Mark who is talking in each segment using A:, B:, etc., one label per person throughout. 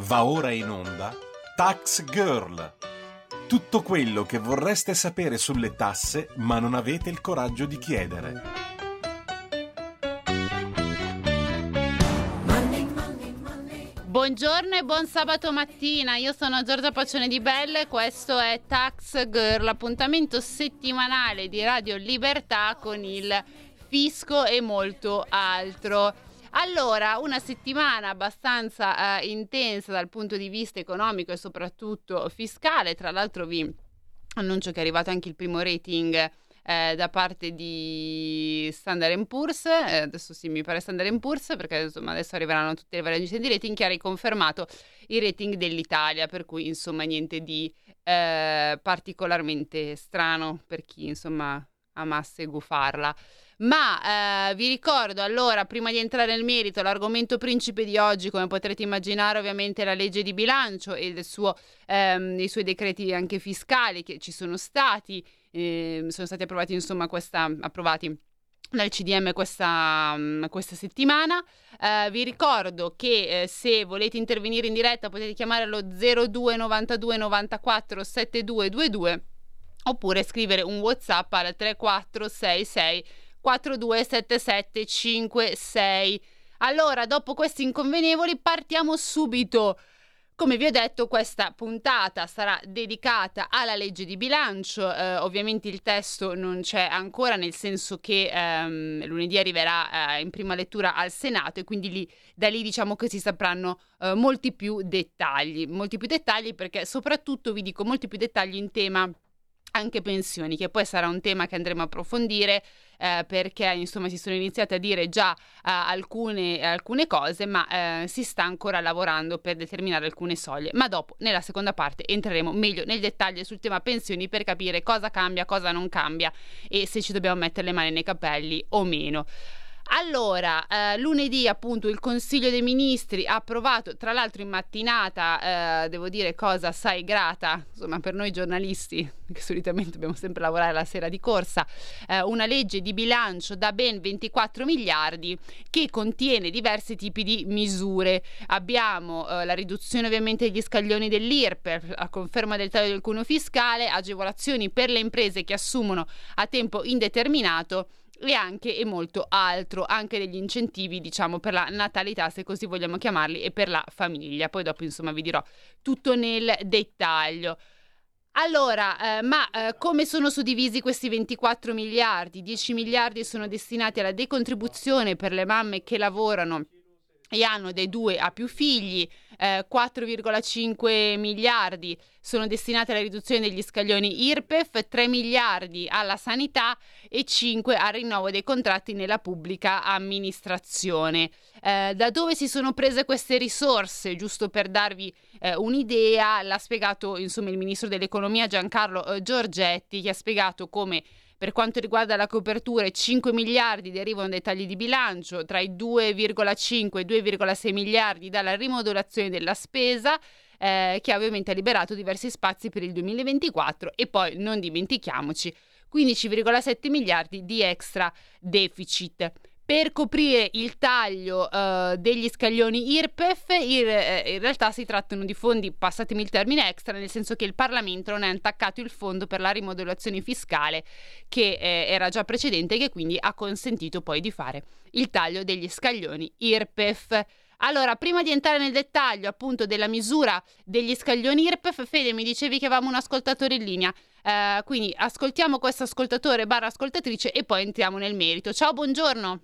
A: Va ora in onda Tax Girl. Tutto quello che vorreste sapere sulle tasse ma non avete il coraggio di chiedere.
B: Buongiorno e buon sabato mattina, io sono Giorgia Pacione di Belle e questo è Tax Girl, appuntamento settimanale di Radio Libertà con il fisco e molto altro. Allora, una settimana abbastanza eh, intensa dal punto di vista economico e soprattutto fiscale. Tra l'altro vi annuncio che è arrivato anche il primo rating eh, da parte di Standard Poor's, eh, adesso sì mi pare Standard Poor's perché insomma adesso arriveranno tutte le varie agenzie di rating che ha riconfermato il rating dell'Italia, per cui insomma niente di eh, particolarmente strano per chi insomma amasse gufarla. Ma eh, vi ricordo allora, prima di entrare nel merito, l'argomento principe di oggi, come potrete immaginare, ovviamente è la legge di bilancio e suo, ehm, i suoi decreti anche fiscali che ci sono stati, eh, sono stati approvati insomma questa, approvati dal CDM questa, questa settimana. Eh, vi ricordo che eh, se volete intervenire in diretta potete chiamare allo 02 92 94 7222 oppure scrivere un WhatsApp al 3466 427756. Allora, dopo questi inconvenevoli, partiamo subito. Come vi ho detto, questa puntata sarà dedicata alla legge di bilancio. Eh, ovviamente il testo non c'è ancora, nel senso che ehm, lunedì arriverà eh, in prima lettura al Senato e quindi lì, da lì diciamo che si sapranno eh, molti più dettagli. Molti più dettagli perché soprattutto vi dico molti più dettagli in tema anche pensioni, che poi sarà un tema che andremo a approfondire eh, perché insomma si sono iniziate a dire già eh, alcune, alcune, cose, ma eh, si sta ancora lavorando per determinare alcune soglie. Ma dopo, nella seconda parte, entreremo meglio nel dettaglio sul tema pensioni per capire cosa cambia, cosa non cambia e se ci dobbiamo mettere le mani nei capelli o meno. Allora, eh, lunedì appunto il Consiglio dei Ministri ha approvato, tra l'altro in mattinata, eh, devo dire cosa assai grata, insomma per noi giornalisti, che solitamente dobbiamo sempre lavorare la sera di corsa, eh, una legge di bilancio da ben 24 miliardi che contiene diversi tipi di misure. Abbiamo eh, la riduzione ovviamente degli scaglioni dell'IRPEF, la conferma del taglio del cuneo fiscale, agevolazioni per le imprese che assumono a tempo indeterminato e anche e molto altro, anche degli incentivi, diciamo, per la natalità, se così vogliamo chiamarli, e per la famiglia. Poi dopo, insomma, vi dirò tutto nel dettaglio. Allora, eh, ma eh, come sono suddivisi questi 24 miliardi? 10 miliardi sono destinati alla decontribuzione per le mamme che lavorano e hanno dai due a più figli, eh, 4,5 miliardi sono destinati alla riduzione degli scaglioni IRPEF, 3 miliardi alla sanità e 5 al rinnovo dei contratti nella pubblica amministrazione. Eh, da dove si sono prese queste risorse? Giusto per darvi eh, un'idea, l'ha spiegato insomma il ministro dell'economia Giancarlo eh, Giorgetti, che ha spiegato come per quanto riguarda la copertura, 5 miliardi derivano dai tagli di bilancio, tra i 2,5 e i 2,6 miliardi dalla rimodulazione della spesa. Eh, che ovviamente ha liberato diversi spazi per il 2024 e poi non dimentichiamoci 15,7 miliardi di extra deficit per coprire il taglio uh, degli scaglioni IRPEF, in, eh, in, realtà si trattano di fondi, passatemi il termine extra, nel senso che il Parlamento non è attaccato il fondo per la rimodulazione fiscale che eh, era già precedente e che quindi ha consentito poi di fare il taglio degli scaglioni IRPEF. Allora, prima di entrare nel dettaglio appunto della misura degli scaglioni IRPEF, Fede mi dicevi che avevamo un ascoltatore in linea. Uh, quindi ascoltiamo questo ascoltatore barra ascoltatrice e poi entriamo nel merito. Ciao, buongiorno.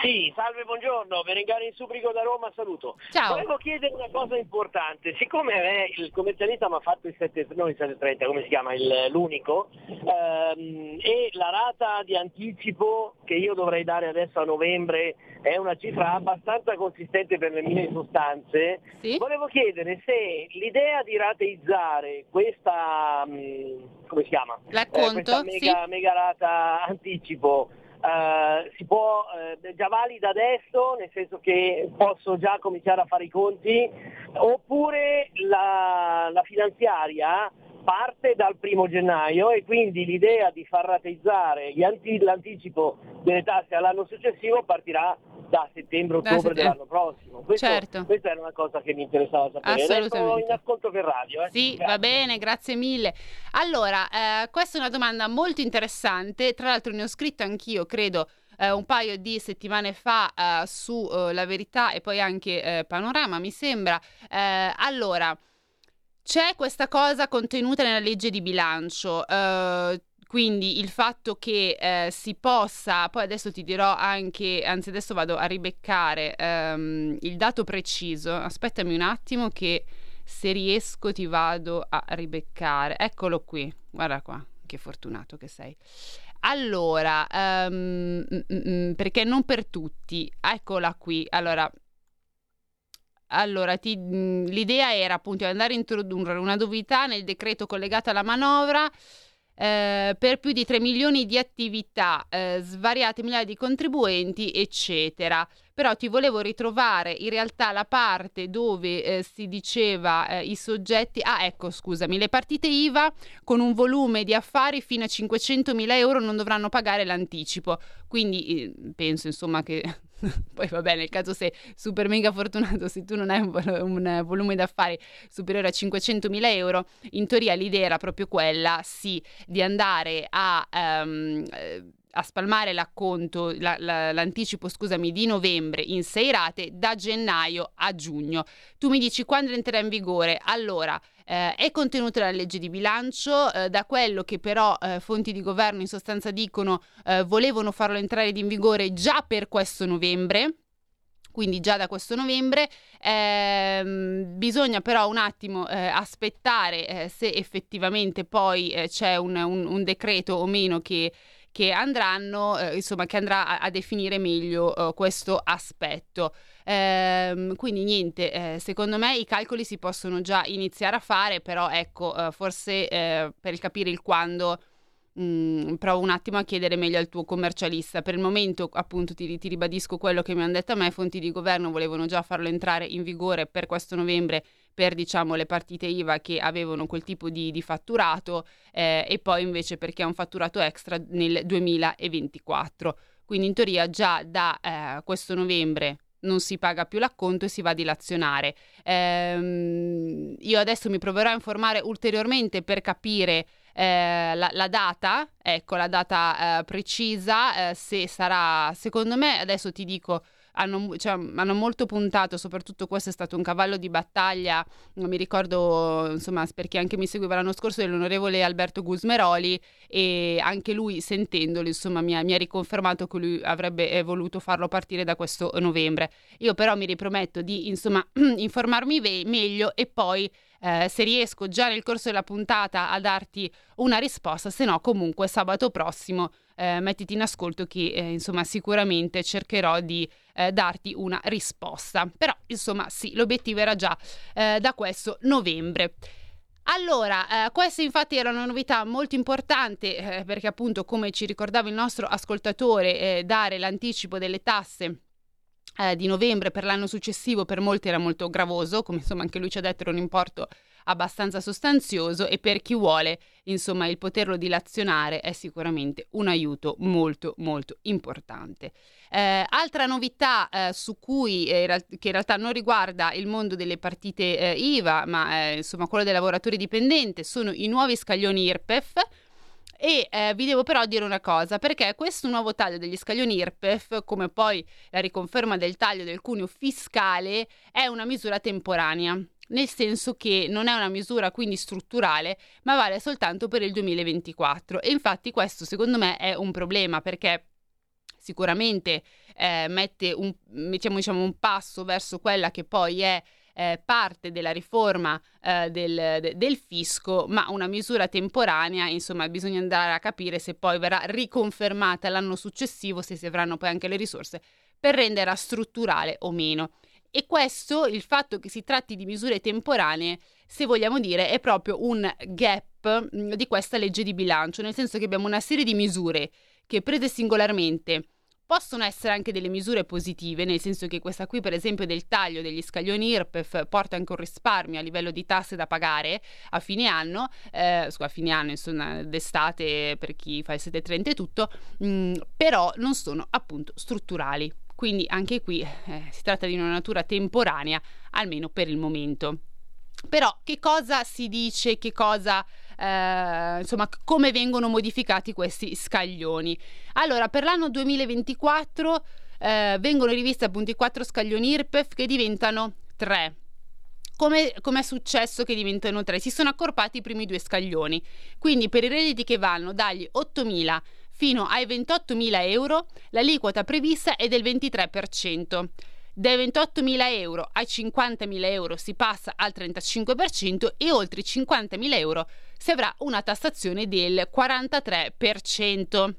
C: Sì, salve, buongiorno, Berengano in Subrico da Roma, saluto.
B: Ciao.
C: Volevo chiedere una cosa importante, siccome me, il commercialista mi ha fatto il 7, non il 730, come si chiama, il, l'unico, ehm, e la rata di anticipo che io dovrei dare adesso a novembre è una cifra abbastanza consistente per le mie sostanze,
B: sì?
C: volevo chiedere se l'idea di rateizzare questa, mm, come si chiama?
B: L'acconto,
C: eh, questa mega,
B: sì?
C: mega rata anticipo, Uh, si può uh, già valida adesso, nel senso che posso già cominciare a fare i conti, oppure la, la finanziaria parte dal primo gennaio e quindi l'idea di far rateizzare anti- l'anticipo delle tasse all'anno successivo partirà da settembre-ottobre dell'anno prossimo. Questo,
B: certo.
C: Questa era una cosa che mi interessava sapere.
B: Assolutamente.
C: in ascolto per radio. Eh?
B: Sì, grazie. va bene, grazie mille. Allora, eh, questa è una domanda molto interessante, tra l'altro ne ho scritto anch'io, credo, eh, un paio di settimane fa eh, su eh, La Verità e poi anche eh, Panorama, mi sembra. Allora, c'è questa cosa contenuta nella legge di bilancio. Uh, quindi il fatto che eh, si possa, poi adesso ti dirò anche, anzi adesso vado a ribeccare um, il dato preciso, aspettami un attimo che se riesco ti vado a ribeccare, eccolo qui, guarda qua, che fortunato che sei. Allora, um, perché non per tutti, eccola qui, allora allora, ti, l'idea era appunto andare a introdurre una novità nel decreto collegato alla manovra eh, per più di 3 milioni di attività, eh, svariate migliaia di contribuenti, eccetera. Però ti volevo ritrovare in realtà la parte dove eh, si diceva eh, i soggetti, ah ecco scusami, le partite IVA con un volume di affari fino a 500 mila euro non dovranno pagare l'anticipo. Quindi eh, penso insomma che Poi va bene, nel caso sei super mega fortunato, se tu non hai un, un volume d'affari superiore a 500.000 euro, in teoria l'idea era proprio quella, sì, di andare a... Um, a spalmare l'acconto, la, la, l'anticipo scusami, di novembre in sei rate da gennaio a giugno. Tu mi dici quando entrerà in vigore? Allora, eh, è contenuta nella legge di bilancio, eh, da quello che però eh, fonti di governo in sostanza dicono eh, volevano farlo entrare in vigore già per questo novembre quindi già da questo novembre. Eh, bisogna però un attimo eh, aspettare eh, se effettivamente poi eh, c'è un, un, un, decreto o meno che, che andranno, eh, insomma, che andrà a, a definire meglio uh, questo aspetto. Ehm, quindi niente, eh, secondo me i calcoli si possono già iniziare a fare, però ecco, uh, forse uh, per capire il quando Mm, provo un attimo a chiedere meglio al tuo commercialista. Per il momento, appunto, ti, ti, ribadisco quello che mi hanno detto a me. Fonti di governo volevano già farlo entrare in vigore per questo novembre per diciamo le partite IVA che avevano quel tipo di, di fatturato eh, e poi invece perché è un fatturato extra nel 2024. Quindi in teoria già da eh, questo novembre non si paga più l'acconto e si va a dilazionare. Ehm, io adesso mi proverò a informare ulteriormente per capire eh, la, la, data, ecco la data eh, precisa, eh, se sarà, secondo me, adesso ti dico, hanno, cioè, hanno, molto puntato, soprattutto questo è stato un cavallo di battaglia, mi ricordo, insomma, perché anche mi seguiva l'anno scorso dell'onorevole Alberto Gusmeroli e anche lui sentendolo, insomma, mi ha, mi ha riconfermato che lui avrebbe eh, voluto farlo partire da questo novembre. Io però mi riprometto di, insomma, informarmi ve- meglio e poi eh, se riesco già nel corso della puntata a darti una risposta, se no comunque sabato prossimo eh, mettiti in ascolto che eh, insomma sicuramente cercherò di eh, darti una risposta. Però insomma sì, l'obiettivo era già eh, da questo novembre. Allora, eh, questa infatti era una novità molto importante eh, perché appunto come ci ricordava il nostro ascoltatore, eh, dare l'anticipo delle tasse eh, di novembre per l'anno successivo per molti era molto gravoso, come insomma anche lui ci ha detto era un importo abbastanza sostanzioso e per chi vuole insomma il poterlo dilazionare è sicuramente un aiuto molto molto importante. Eh, altra novità eh, su cui eh, che in realtà non riguarda il mondo delle partite eh, IVA ma eh, insomma quello dei lavoratori dipendenti sono i nuovi scaglioni IRPEF e eh, vi devo però dire una cosa, perché questo nuovo taglio degli scaglioni IRPEF, come poi la riconferma del taglio del cuneo fiscale, è una misura temporanea nel senso che non è una misura quindi strutturale, ma vale soltanto per il 2024. E infatti questo secondo me è un problema perché sicuramente eh, mette un, mettiamo, diciamo, un passo verso quella che poi è eh, parte della riforma eh, del, de, del, fisco, ma una misura temporanea, insomma bisogna andare a capire se poi verrà riconfermata l'anno successivo, se si avranno poi anche le risorse per renderla strutturale o meno. E questo, il fatto che si tratti di misure temporanee, se vogliamo dire, è proprio un gap mh, di questa legge di bilancio, nel senso che abbiamo una serie di misure che prese singolarmente Possono essere anche delle misure positive, nel senso che questa qui, per esempio, del taglio degli scaglioni IRPEF porta anche un risparmio a livello di tasse da pagare a fine anno, eh, a fine anno, insomma, d'estate per chi fa il 730 e tutto, mh, mm, però non sono appunto strutturali. Quindi anche qui eh, si tratta di una natura temporanea, almeno per il momento. Però che cosa si dice, che cosa, eh, insomma, come vengono modificati questi scaglioni? Allora, per l'anno 2024 eh, vengono rivisti appunto i quattro scaglioni IRPEF che diventano tre. Come, come, è successo che diventano tre? Si sono accorpati i primi due scaglioni. Quindi per i redditi che vanno dagli 8.000 fino ai 28.000 euro, l'aliquota prevista è del 23%. Dai 28.000 euro ai 50.000 euro si passa al 35% e oltre i 50.000 euro si avrà una tassazione del 43%.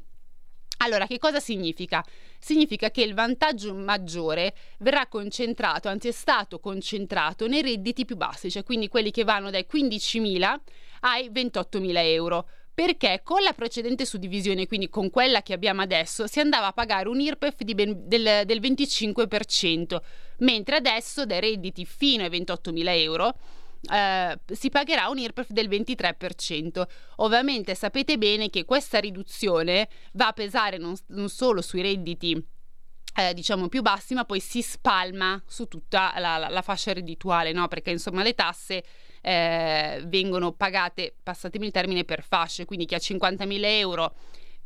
B: Allora, che cosa significa? Significa che il vantaggio maggiore verrà concentrato, anzi è stato concentrato nei redditi più bassi, cioè quindi quelli che vanno dai 15.000 ai 28.000 euro perché con la precedente suddivisione, quindi con quella che abbiamo adesso, si andava a pagare un IRPEF ben, del, del 25%, mentre adesso dai redditi fino ai 28.000 euro eh, si pagherà un IRPEF del 23%. Ovviamente sapete bene che questa riduzione va a pesare non, non solo sui redditi eh, diciamo più bassi, ma poi si spalma su tutta la, la, la fascia reddituale, no? Perché insomma le tasse eh, vengono pagate, passatemi il termine, per fasce, quindi chi ha 50.000 euro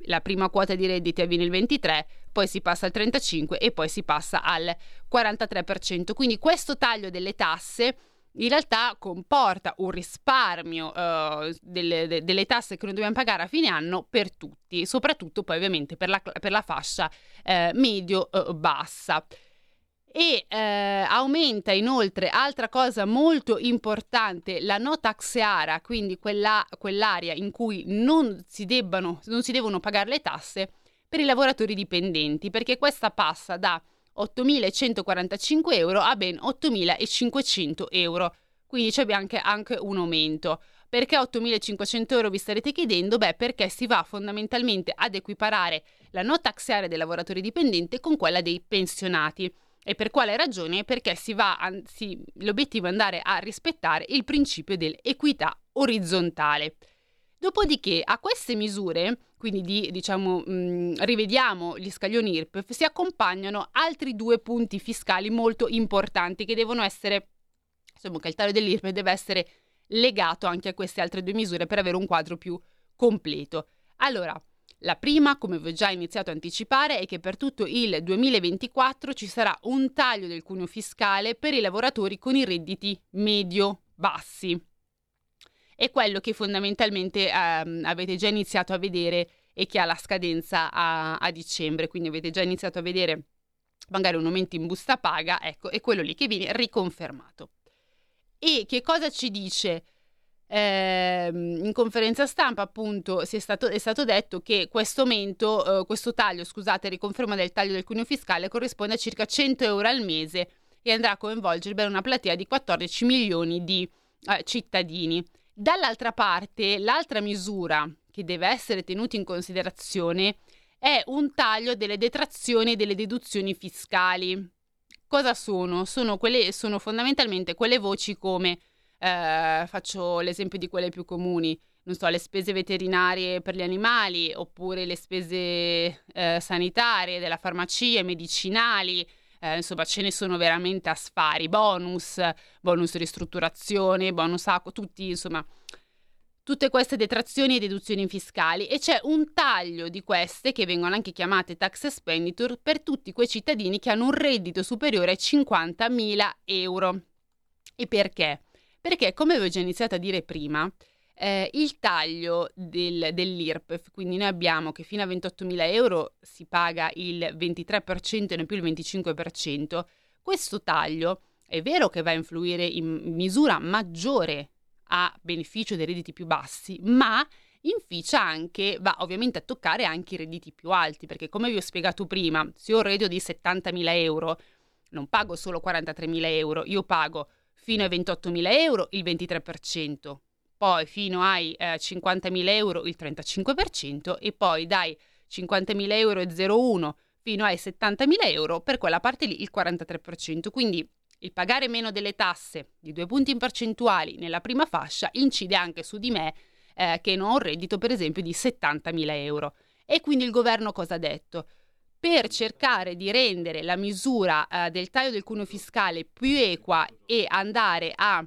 B: la prima quota di redditi avviene il 23, poi si passa al 35 e poi si passa al 43%. Quindi questo taglio delle tasse in realtà comporta un risparmio uh, delle, de, delle, tasse che noi dobbiamo pagare a fine anno per tutti, soprattutto poi ovviamente per la, per la fascia uh, medio-bassa. Uh, e eh, aumenta inoltre, altra cosa molto importante, la no tax quindi quella, quell'area in cui non si, debbano, non si devono pagare le tasse per i lavoratori dipendenti, perché questa passa da 8.145 euro a ben 8.500 euro. Quindi c'è anche, anche un aumento. Perché 8.500 euro vi starete chiedendo? Beh, perché si va fondamentalmente ad equiparare la no tax area dei lavoratori dipendenti con quella dei pensionati. E per quale ragione? Perché si va a, l'obiettivo è andare a rispettare il principio dell'equità orizzontale. Dopodiché a queste misure, quindi di, diciamo, mh, rivediamo gli scaglioni IRPEF, si accompagnano altri due punti fiscali molto importanti che devono essere, insomma, che il taglio dell'IRPEF deve essere legato anche a queste altre due misure per avere un quadro più completo. Allora, la prima, come vi ho già iniziato a anticipare, è che per tutto il 2024 ci sarà un taglio del cuneo fiscale per i lavoratori con i redditi medio-bassi. È quello che fondamentalmente ehm, avete già iniziato a vedere e che ha la scadenza a, a dicembre, quindi avete già iniziato a vedere magari un aumento in busta paga, ecco, è quello lì che viene riconfermato. E che cosa ci dice eh, in conferenza stampa appunto è stato, è stato, detto che questo aumento, eh, questo taglio, scusate, riconferma del taglio del cuneo fiscale corrisponde a circa 100 euro al mese e andrà a coinvolgere ben una platea di 14 milioni di eh, cittadini. Dall'altra parte, l'altra misura che deve essere tenuta in considerazione è un taglio delle detrazioni e delle deduzioni fiscali. Cosa sono? Sono, quelle, sono fondamentalmente quelle voci come eh, faccio l'esempio di quelle più comuni, non so, le spese veterinarie per gli animali, oppure le spese eh, sanitarie, della farmacia, medicinali, eh, insomma ce ne sono veramente a sfari, bonus, bonus ristrutturazione, bonus acqua, tutti insomma tutte queste detrazioni e deduzioni fiscali e c'è un taglio di queste che vengono anche chiamate tax expenditure per tutti quei cittadini che hanno un reddito superiore ai 50.000 euro. E perché? Perché, come avevo già iniziato a dire prima, eh, il taglio del, dell'IRPEF, quindi noi abbiamo che fino a 28.000 euro si paga il 23% e non più il 25%, questo taglio è vero che va a influire in misura maggiore a beneficio dei redditi più bassi, ma inficia anche, va ovviamente a toccare anche i redditi più alti, perché come vi ho spiegato prima, se ho un reddito di 70.000 euro, non pago solo 43.000 euro, io pago fino ai 28.000 euro il 23%, poi fino ai eh, 50.000 euro il 35% e poi dai 50.000 euro e 0,1 fino ai 70.000 euro per quella parte lì il 43%. Quindi il pagare meno delle tasse di due punti percentuali nella prima fascia incide anche su di me eh, che non ho un reddito per esempio di 70.000 euro. E quindi il governo cosa ha detto? Per cercare di rendere la misura eh, del taglio del cuneo fiscale più equa e andare a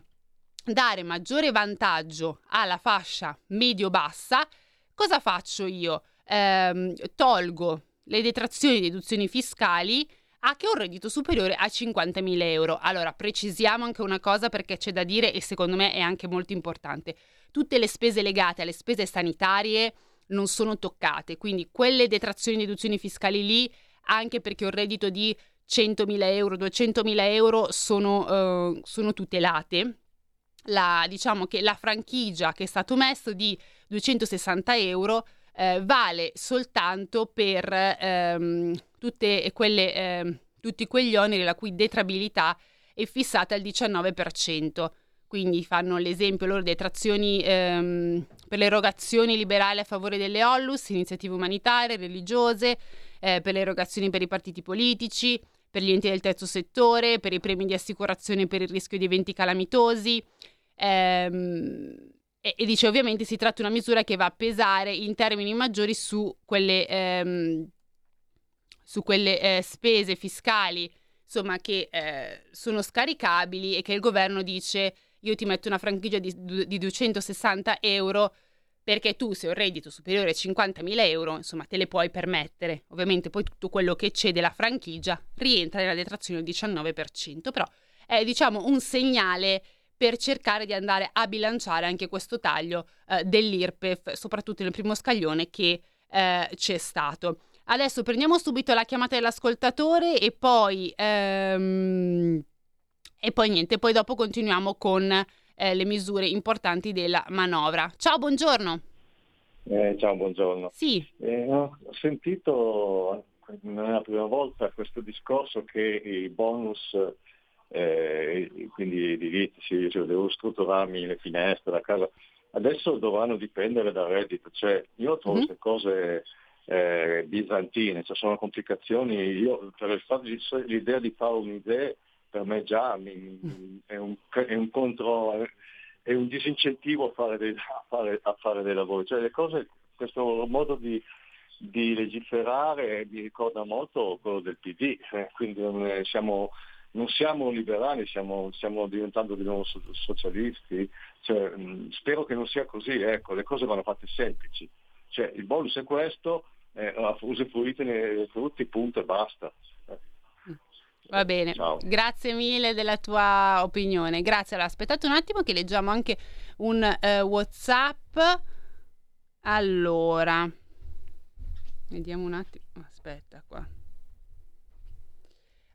B: dare maggiore vantaggio alla fascia medio-bassa, cosa faccio io? Eh, tolgo le detrazioni e deduzioni fiscali a che un reddito superiore a 50.000 euro. Allora, precisiamo anche una cosa perché c'è da dire e secondo me è anche molto importante. Tutte le spese legate alle spese sanitarie non sono toccate, quindi quelle detrazioni e deduzioni fiscali lì, anche perché ho un reddito di 100.000 euro, 200.000 euro, sono, uh, sono tutelate. La, diciamo che la franchigia che è stato messo di 260 euro eh, vale soltanto per ehm, quelle, eh, tutti quegli oneri la cui detrabilità è fissata al 19%. Quindi fanno l'esempio loro detrazioni ehm, per le erogazioni liberali a favore delle Ollus, iniziative umanitarie, religiose, eh, per le erogazioni per i partiti politici, per gli enti del terzo settore, per i premi di assicurazione per il rischio di eventi calamitosi. Ehm, e, e, dice ovviamente si tratta di una misura che va a pesare in termini maggiori su quelle, ehm, su quelle eh, spese fiscali insomma, che eh, sono scaricabili e che il governo dice io ti metto una franchigia di, di 260 euro perché tu se hai un reddito superiore a 50.000 euro, insomma, te le puoi permettere. Ovviamente poi tutto quello che cede la franchigia rientra nella detrazione del 19%, però è diciamo un segnale per cercare di andare a bilanciare anche questo taglio eh, dell'IRPEF, soprattutto nel primo scaglione che eh, c'è stato. Adesso prendiamo subito la chiamata dell'ascoltatore e poi, ehm, e poi niente, poi dopo continuiamo con eh, le misure importanti della manovra. Ciao, buongiorno.
D: Eh, ciao, buongiorno.
B: Sì.
D: Eh, ho sentito non è la prima volta questo discorso che i bonus eh, quindi edilizi, cioè devo strutturarmi le finestre, la casa. Adesso dovranno dipendere dal reddito, cioè io trovo mm-hmm. queste cose eh, bizantine, cioè sono complicazioni, io per il fatto di, l'idea di fare un'idea per me già mi, mm. è, un, è, un, contro, è un disincentivo a fare, dei, a, fare, a fare dei lavori, cioè le cose, questo modo di, di legiferare mi ricorda molto quello del PD, eh, quindi siamo non siamo liberali, stiamo, stiamo diventando di nuovo socialisti, cioè, mh, spero che non sia così, ecco, le cose vanno fatte semplici, cioè, il bonus è questo, eh, usufruitene dei frutti, punto e basta.
B: Va bene, Ciao. grazie mille della tua opinione. Grazie. Allora, aspettate un attimo che leggiamo anche un uh, WhatsApp. Allora, vediamo un attimo. Aspetta qua.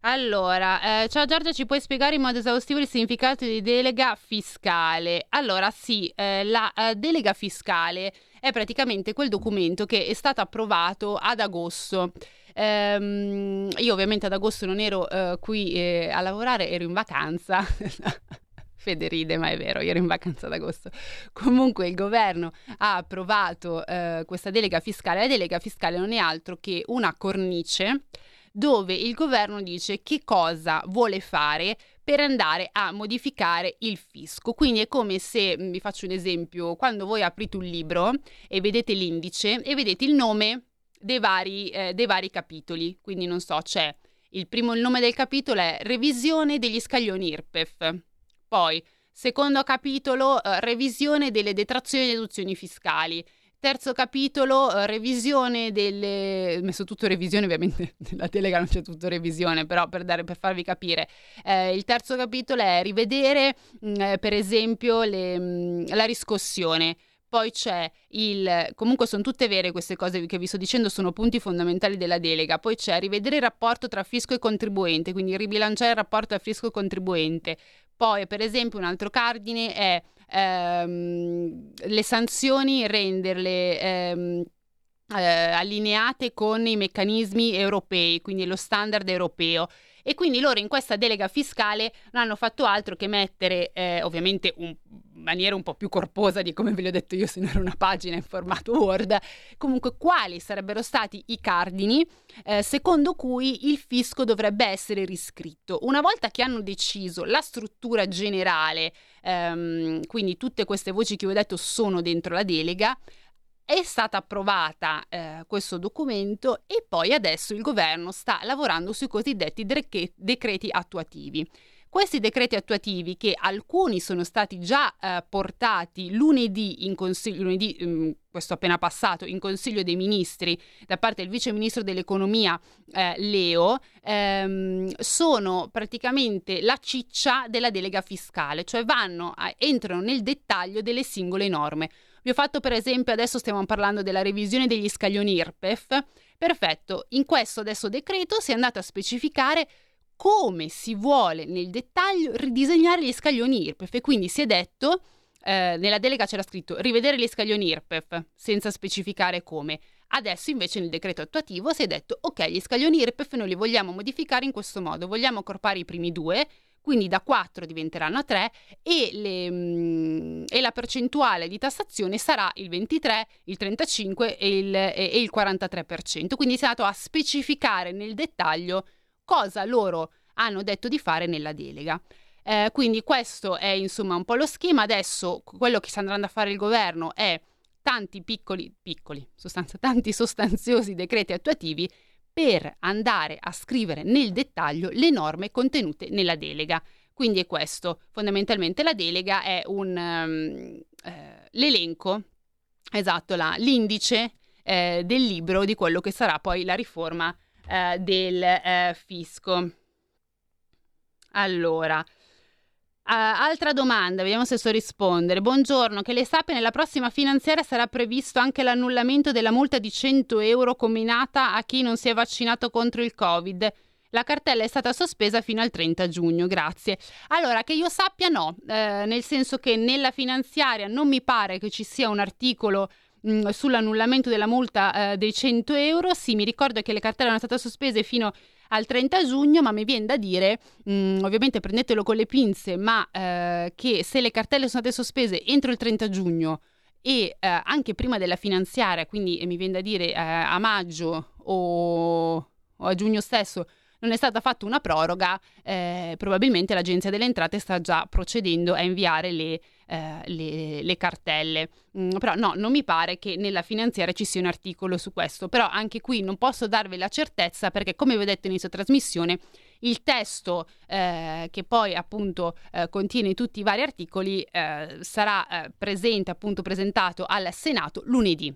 B: Allora, eh, ciao Giorgia, ci puoi spiegare in modo esaustivo il significato di delega fiscale? Allora, sì, eh, la eh, delega fiscale è praticamente quel documento che è stato approvato ad agosto. Ehm, io ovviamente ad agosto non ero eh, qui eh, a lavorare, ero in vacanza. Fede ride, ma è vero, io ero in vacanza ad agosto. Comunque il governo ha approvato eh, questa delega fiscale. La delega fiscale non è altro che una cornice dove il governo dice che cosa vuole fare per andare a modificare il fisco. Quindi è come se, mm, vi faccio un esempio, quando voi aprite un libro e vedete l'indice e vedete il nome dei vari, eh, dei vari capitoli. Quindi non so, c'è il primo il nome del capitolo è revisione degli scaglioni IRPEF. Poi, secondo capitolo, eh, revisione delle detrazioni e deduzioni fiscali. Terzo capitolo, uh, revisione delle... Ho messo tutto revisione, ovviamente nella delega non c'è tutto revisione, però per, dare, per farvi capire. Eh, il terzo capitolo è rivedere, mh, mm, eh, per esempio, le, mh, mm, la riscossione. Poi c'è il, comunque sono tutte vere queste cose che vi sto dicendo, sono punti fondamentali della delega. Poi c'è rivedere il rapporto tra fisco e contribuente, quindi ribilanciare il rapporto tra fisco e contribuente. Poi, per esempio, un altro cardine è ehm, le sanzioni renderle ehm, eh, allineate con i meccanismi europei, quindi lo standard europeo. E quindi loro in questa delega fiscale non hanno fatto altro che mettere, eh, ovviamente in maniera un po' più corposa di come ve l'ho detto io se non era una pagina in formato Word, comunque quali sarebbero stati i cardini eh, secondo cui il fisco dovrebbe essere riscritto. Una volta che hanno deciso la struttura generale, ehm, quindi tutte queste voci che vi ho detto sono dentro la delega, È stata approvata eh, questo documento e poi adesso il governo sta lavorando sui cosiddetti decreti attuativi. Questi decreti attuativi, che alcuni sono stati già eh, portati lunedì in consiglio, lunedì, mh, questo appena passato, in Consiglio dei Ministri da parte del Vice Ministro dell'Economia eh, Leo, ehm, sono praticamente la ciccia della delega fiscale, cioè vanno a, entrano nel dettaglio delle singole norme. Vi ho fatto per esempio, adesso stiamo parlando della revisione degli scaglioni IRPEF. Perfetto, in questo adesso decreto si è andato a specificare come si vuole nel dettaglio ridisegnare gli scaglioni IRPEF e quindi si è detto, eh, nella delega c'era scritto rivedere gli scaglioni IRPEF senza specificare come. Adesso invece nel decreto attuativo si è detto ok, gli scaglioni IRPEF noi li vogliamo modificare in questo modo, vogliamo accorpare i primi due, quindi da 4 diventeranno a 3 e, le, mm, e, la percentuale di tassazione sarà il 23, il 35 e il, e il 43%. Quindi si è andato a specificare nel dettaglio cosa loro hanno detto di fare nella delega. Eh, quindi questo è insomma un po' lo schema. Adesso quello che sta andando a fare il governo è tanti piccoli, piccoli, sostanza, tanti sostanziosi decreti attuativi per andare a scrivere nel dettaglio le norme contenute nella delega. Quindi è questo, fondamentalmente la delega è un, um, eh, l'elenco, esatto, la, l'indice eh, del libro di quello che sarà poi la riforma eh, del eh, fisco. Allora, altra domanda, vediamo se so rispondere. Buongiorno, che le sappia nella prossima finanziaria sarà previsto anche l'annullamento della multa di 100 euro combinata a chi non si è vaccinato contro il Covid. La cartella è stata sospesa fino al 30 giugno, grazie. Allora, che io sappia no, eh, nel senso che nella finanziaria non mi pare che ci sia un articolo mh, sull'annullamento della multa eh, dei 100 euro. Sì, mi ricordo che le cartelle erano state sospese fino al 30 giugno, ma mi viene da dire, mh, ovviamente prendetelo con le pinze, ma eh, che se le cartelle sono state sospese entro il 30 giugno e eh, anche prima della finanziaria, quindi mi viene da dire eh, a maggio o, o a giugno stesso, non è stata fatta una proroga, eh, probabilmente l'Agenzia delle Entrate sta già procedendo a inviare le, eh, le, le cartelle. Mm, però no, non mi pare che nella finanziaria ci sia un articolo su questo, però anche qui non posso darvi la certezza perché come vi ho detto inizio trasmissione, il testo eh, che poi appunto eh, contiene tutti i vari articoli eh, sarà eh, presente appunto presentato al Senato lunedì.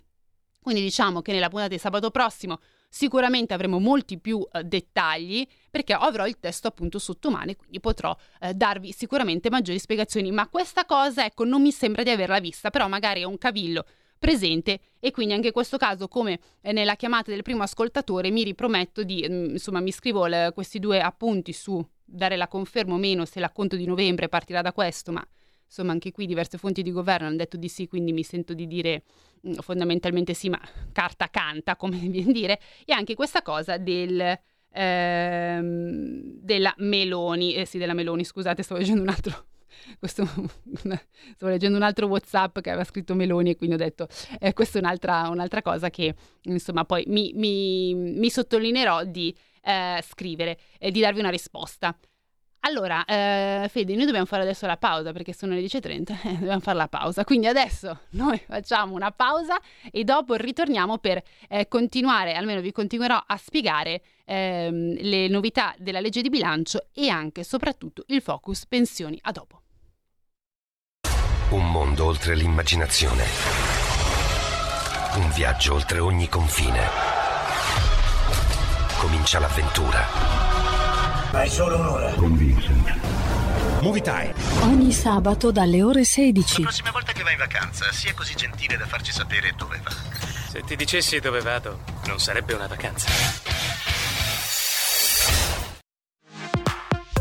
B: Quindi diciamo che nella puntata di sabato prossimo Sicuramente avremo molti più eh, dettagli perché avrò il testo appunto sotto mano e quindi potrò eh, darvi sicuramente maggiori spiegazioni. Ma questa cosa, ecco, non mi sembra di averla vista, però magari è un cavillo presente e quindi anche in questo caso come eh, nella chiamata del primo ascoltatore mi riprometto di mm, insomma mi scrivo le, questi due appunti su dare la conferma o meno se l'acconto di novembre partirà da questo ma insomma anche qui diverse fonti di governo hanno detto di sì, quindi mi sento di dire mh, mm, fondamentalmente sì, ma carta canta, come viene dire, e anche questa cosa del, ehm, della Meloni, eh sì, della Meloni, scusate, stavo leggendo un altro questo, stavo leggendo un altro WhatsApp che aveva scritto Meloni e quindi ho detto eh, questa è un'altra, un'altra, cosa che insomma poi mi, mi, mi sottolineerò di eh, scrivere e di darvi una risposta. Allora, eh, Fede, noi dobbiamo fare adesso la pausa perché sono le 10.30, eh, dobbiamo fare la pausa. Quindi adesso noi facciamo una pausa e dopo ritorniamo per eh, continuare, almeno vi continuerò a spiegare ehm, le novità della legge di bilancio e anche e soprattutto il focus pensioni. A dopo.
E: Un mondo oltre l'immaginazione. Un viaggio oltre ogni confine. Comincia l'avventura.
F: Hai solo un'ora.
G: Con Vincent.
H: Movie Time.
I: Ogni sabato dalle ore 16.
H: La prossima volta che vai in vacanza, sia così gentile da farci sapere dove va.
J: Se ti dicessi dove vado, non sarebbe una vacanza.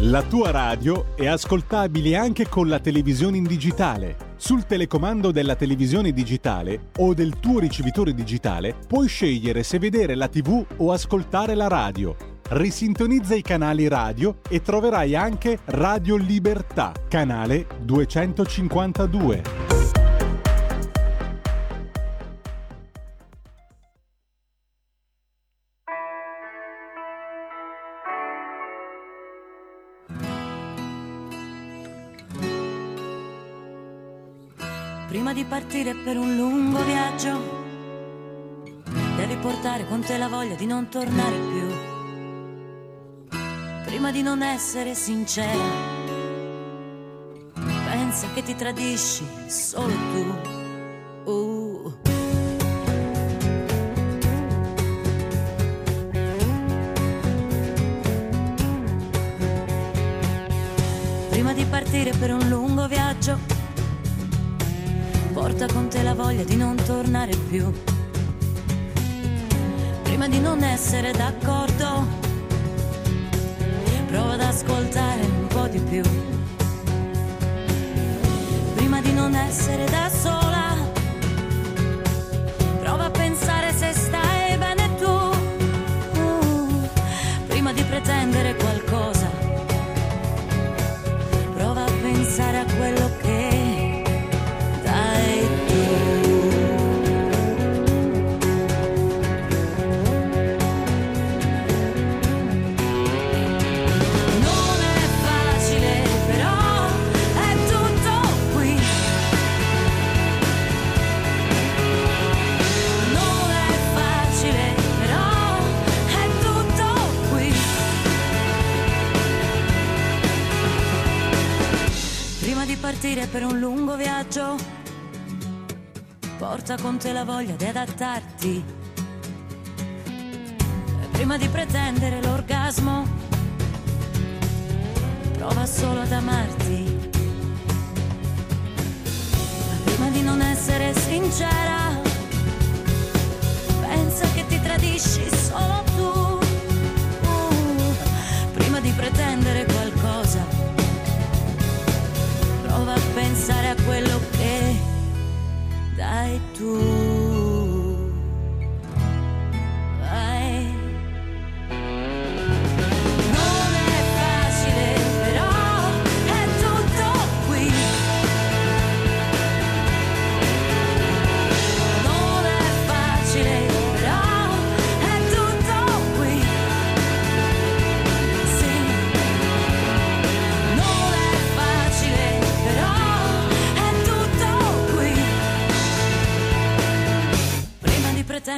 A: La tua radio è ascoltabile anche con la televisione in digitale. Sul telecomando della televisione digitale o del tuo ricevitore digitale puoi scegliere se vedere la TV o ascoltare la radio risintonizza i canali radio e troverai anche Radio Libertà, canale 252.
K: Prima di partire per un lungo viaggio
G: portare con te la voglia di non tornare più. Prima di non essere sincera, pensa che ti tradisci solo tu. Uh. Prima di partire per un lungo viaggio, porta con te la voglia di non tornare più. Prima di non essere d'accordo, prova ad ascoltare un po' di più. Prima di non essere da sola, prova a pensare se stai bene tu. Uh, prima di pretendere qualcosa, partire per un lungo viaggio, porta con te la voglia di adattarti. Prima di pretendere l'orgasmo, prova solo ad amarti. Ma prima di non essere sincera, pensa che ti tradisci solo tu. Uh, prima di pretendere pensare a quello che dai tu.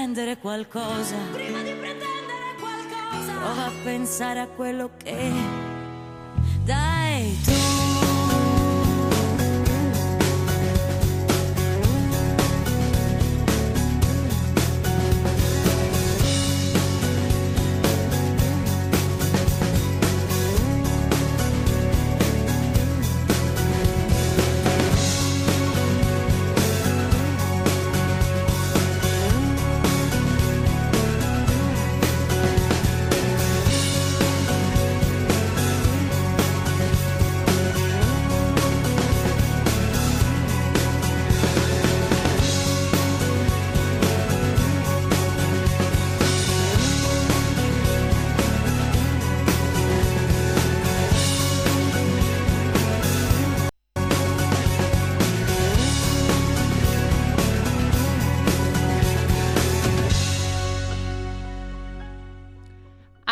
G: Pretendere qualcosa. Prima di pretendere qualcosa. Prova a pensare a quello che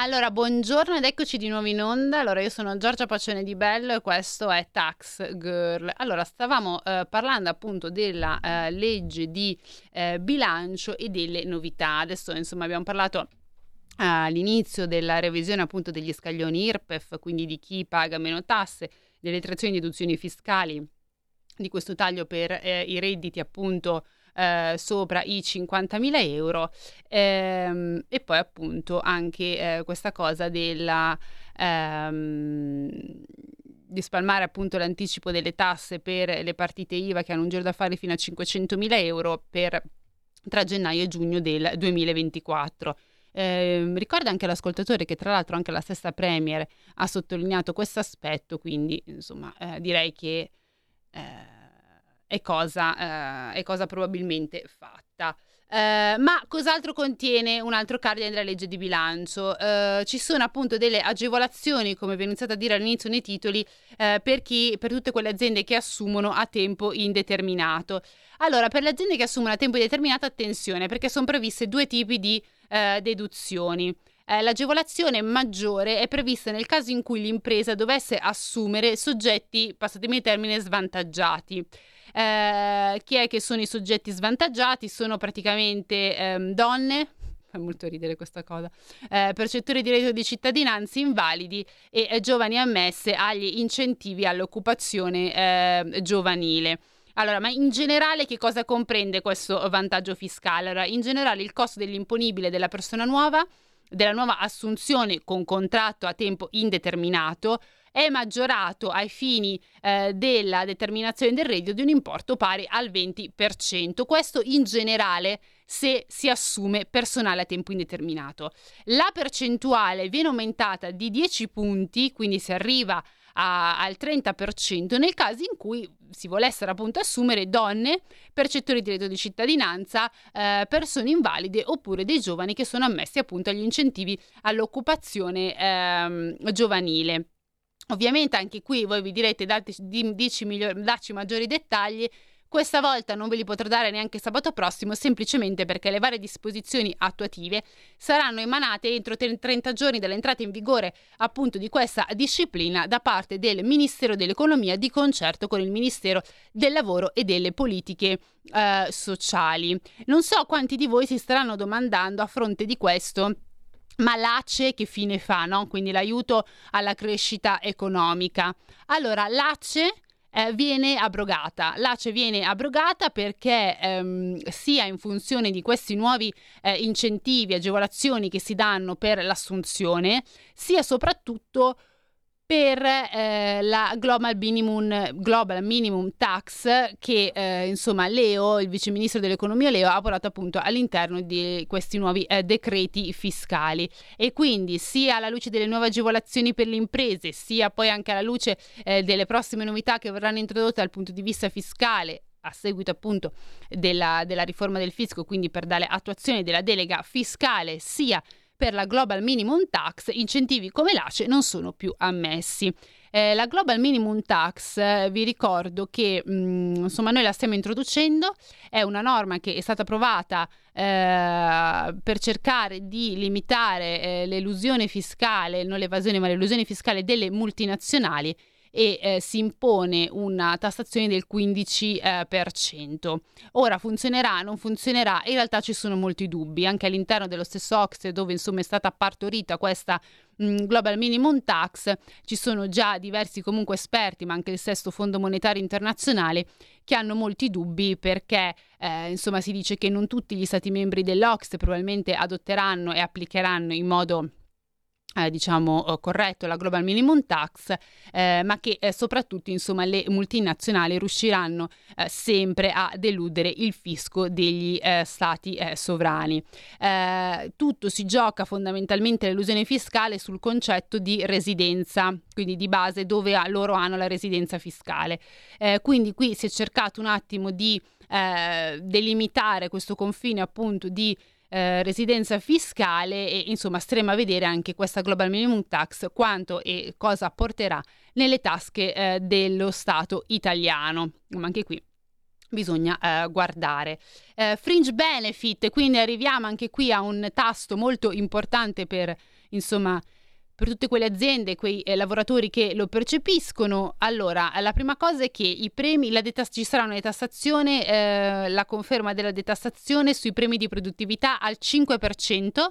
B: Allora, buongiorno ed eccoci di nuovo in onda. Allora, io sono Giorgia Pacione di Bello e questo è Tax Girl. Allora, stavamo eh, parlando appunto della eh, legge di eh, bilancio e delle novità. Adesso, insomma, abbiamo parlato all'inizio della revisione appunto degli scaglioni IRPEF, quindi di chi paga meno tasse, delle detrazioni e deduzioni fiscali, di questo taglio per eh, i redditi appunto eh, sopra i 50.000 euro ehm, e poi appunto anche eh, questa cosa della ehm, di spalmare appunto l'anticipo delle tasse per le partite IVA che hanno un giro d'affari fino a 500.000 euro per tra gennaio e giugno del 2024. Eh, ricorda anche l'ascoltatore che tra l'altro anche la stessa Premier ha sottolineato questo aspetto, quindi insomma eh, direi che eh, è, cosa, eh, è cosa probabilmente fatta. Eh, ma cos'altro contiene un altro cardine della legge di bilancio? Eh, ci sono appunto delle agevolazioni, come vi ho iniziato a dire all'inizio nei titoli, eh, per, chi, per tutte quelle aziende che assumono a tempo indeterminato. Allora, per le aziende che assumono a tempo indeterminato, attenzione, perché sono previste due tipi di eh, deduzioni. Eh, l'agevolazione maggiore è prevista nel caso in cui l'impresa dovesse assumere soggetti, passatemi il termine, svantaggiati. Eh, chi è che sono i soggetti svantaggiati? Sono praticamente ehm, donne, fa molto ridere questa cosa, eh, percettori di reddito di cittadinanza invalidi e eh, giovani ammesse agli incentivi all'occupazione eh, giovanile. Allora, ma in generale che cosa comprende questo vantaggio fiscale? Allora, in generale il costo dell'imponibile della persona nuova, della nuova assunzione con contratto a tempo indeterminato, è maggiorato ai fini eh, della determinazione del reddito di un importo pari al 20%. Questo in generale se si assume personale a tempo indeterminato. La percentuale viene aumentata di 10 punti, quindi si arriva a, al 30% nel caso in cui si volessero appunto assumere donne, percettori di reddito di cittadinanza, eh, persone invalide oppure dei giovani che sono ammessi appunto agli incentivi all'occupazione eh, giovanile. Ovviamente anche qui voi vi direte dacci, dici miglior, dacci maggiori dettagli. Questa volta non ve li potrò dare neanche sabato prossimo, semplicemente perché le varie disposizioni attuative saranno emanate entro 30 giorni dall'entrata in vigore appunto di questa disciplina da parte del Ministero dell'Economia di concerto con il Ministero del Lavoro e delle Politiche eh, Sociali. Non so quanti di voi si staranno domandando a fronte di questo ma l'ACE che fine fa, no? Quindi l'aiuto alla crescita economica. Allora, l'ACE eh, viene abrogata. L'ACE viene abrogata perché ehm, sia in funzione di questi nuovi eh, incentivi, agevolazioni che si danno per l'assunzione, sia soprattutto per eh, la Global Minimum, Global Minimum Tax che eh, insomma Leo, il vice ministro dell'economia Leo, ha portato appunto all'interno di questi nuovi eh, decreti fiscali. E quindi sia alla luce delle nuove agevolazioni per le imprese sia poi anche alla luce eh, delle prossime novità che verranno introdotte dal punto di vista fiscale a seguito appunto della, della riforma del fisco, quindi per dare attuazione della delega fiscale sia per la Global Minimum Tax incentivi come l'ACE non sono più ammessi. Eh, la Global Minimum Tax, eh, vi ricordo che mh, mm, insomma noi la stiamo introducendo, è una norma che è stata approvata eh, per cercare di limitare eh, l'elusione fiscale, non l'evasione ma l'elusione fiscale delle multinazionali e eh, si impone una tassazione del 15%. Eh, Ora funzionerà, non funzionerà? In realtà ci sono molti dubbi, anche all'interno dello stesso Ox dove insomma è stata partorita questa mm, Global Minimum Tax, ci sono già diversi comunque esperti, ma anche il sesto Fondo Monetario Internazionale che hanno molti dubbi perché eh, insomma si dice che non tutti gli stati membri dell'Ox probabilmente adotteranno e applicheranno in modo eh, diciamo eh, corretto la global minimum tax eh, ma che eh, soprattutto insomma le multinazionali riusciranno eh, sempre a deludere il fisco degli eh, stati sovrani. Tutto si gioca fondamentalmente l'illusione fiscale sul concetto di residenza quindi di base dove ha, loro hanno la residenza fiscale. Quindi qui si è cercato un attimo di delimitare questo confine appunto di eh, residenza fiscale e insomma staremo a vedere anche questa Global Minimum Tax quanto e cosa porterà nelle tasche eh, dello Stato italiano. Ma anche qui bisogna eh, guardare. Eh, fringe benefit, quindi arriviamo anche qui a un tasto molto importante per insomma per tutte quelle aziende, quei eh, lavoratori che lo percepiscono. Allora, la prima cosa è che i premi, detas- ci sarà una detassazione, eh, la conferma della detassazione sui premi di produttività al 5%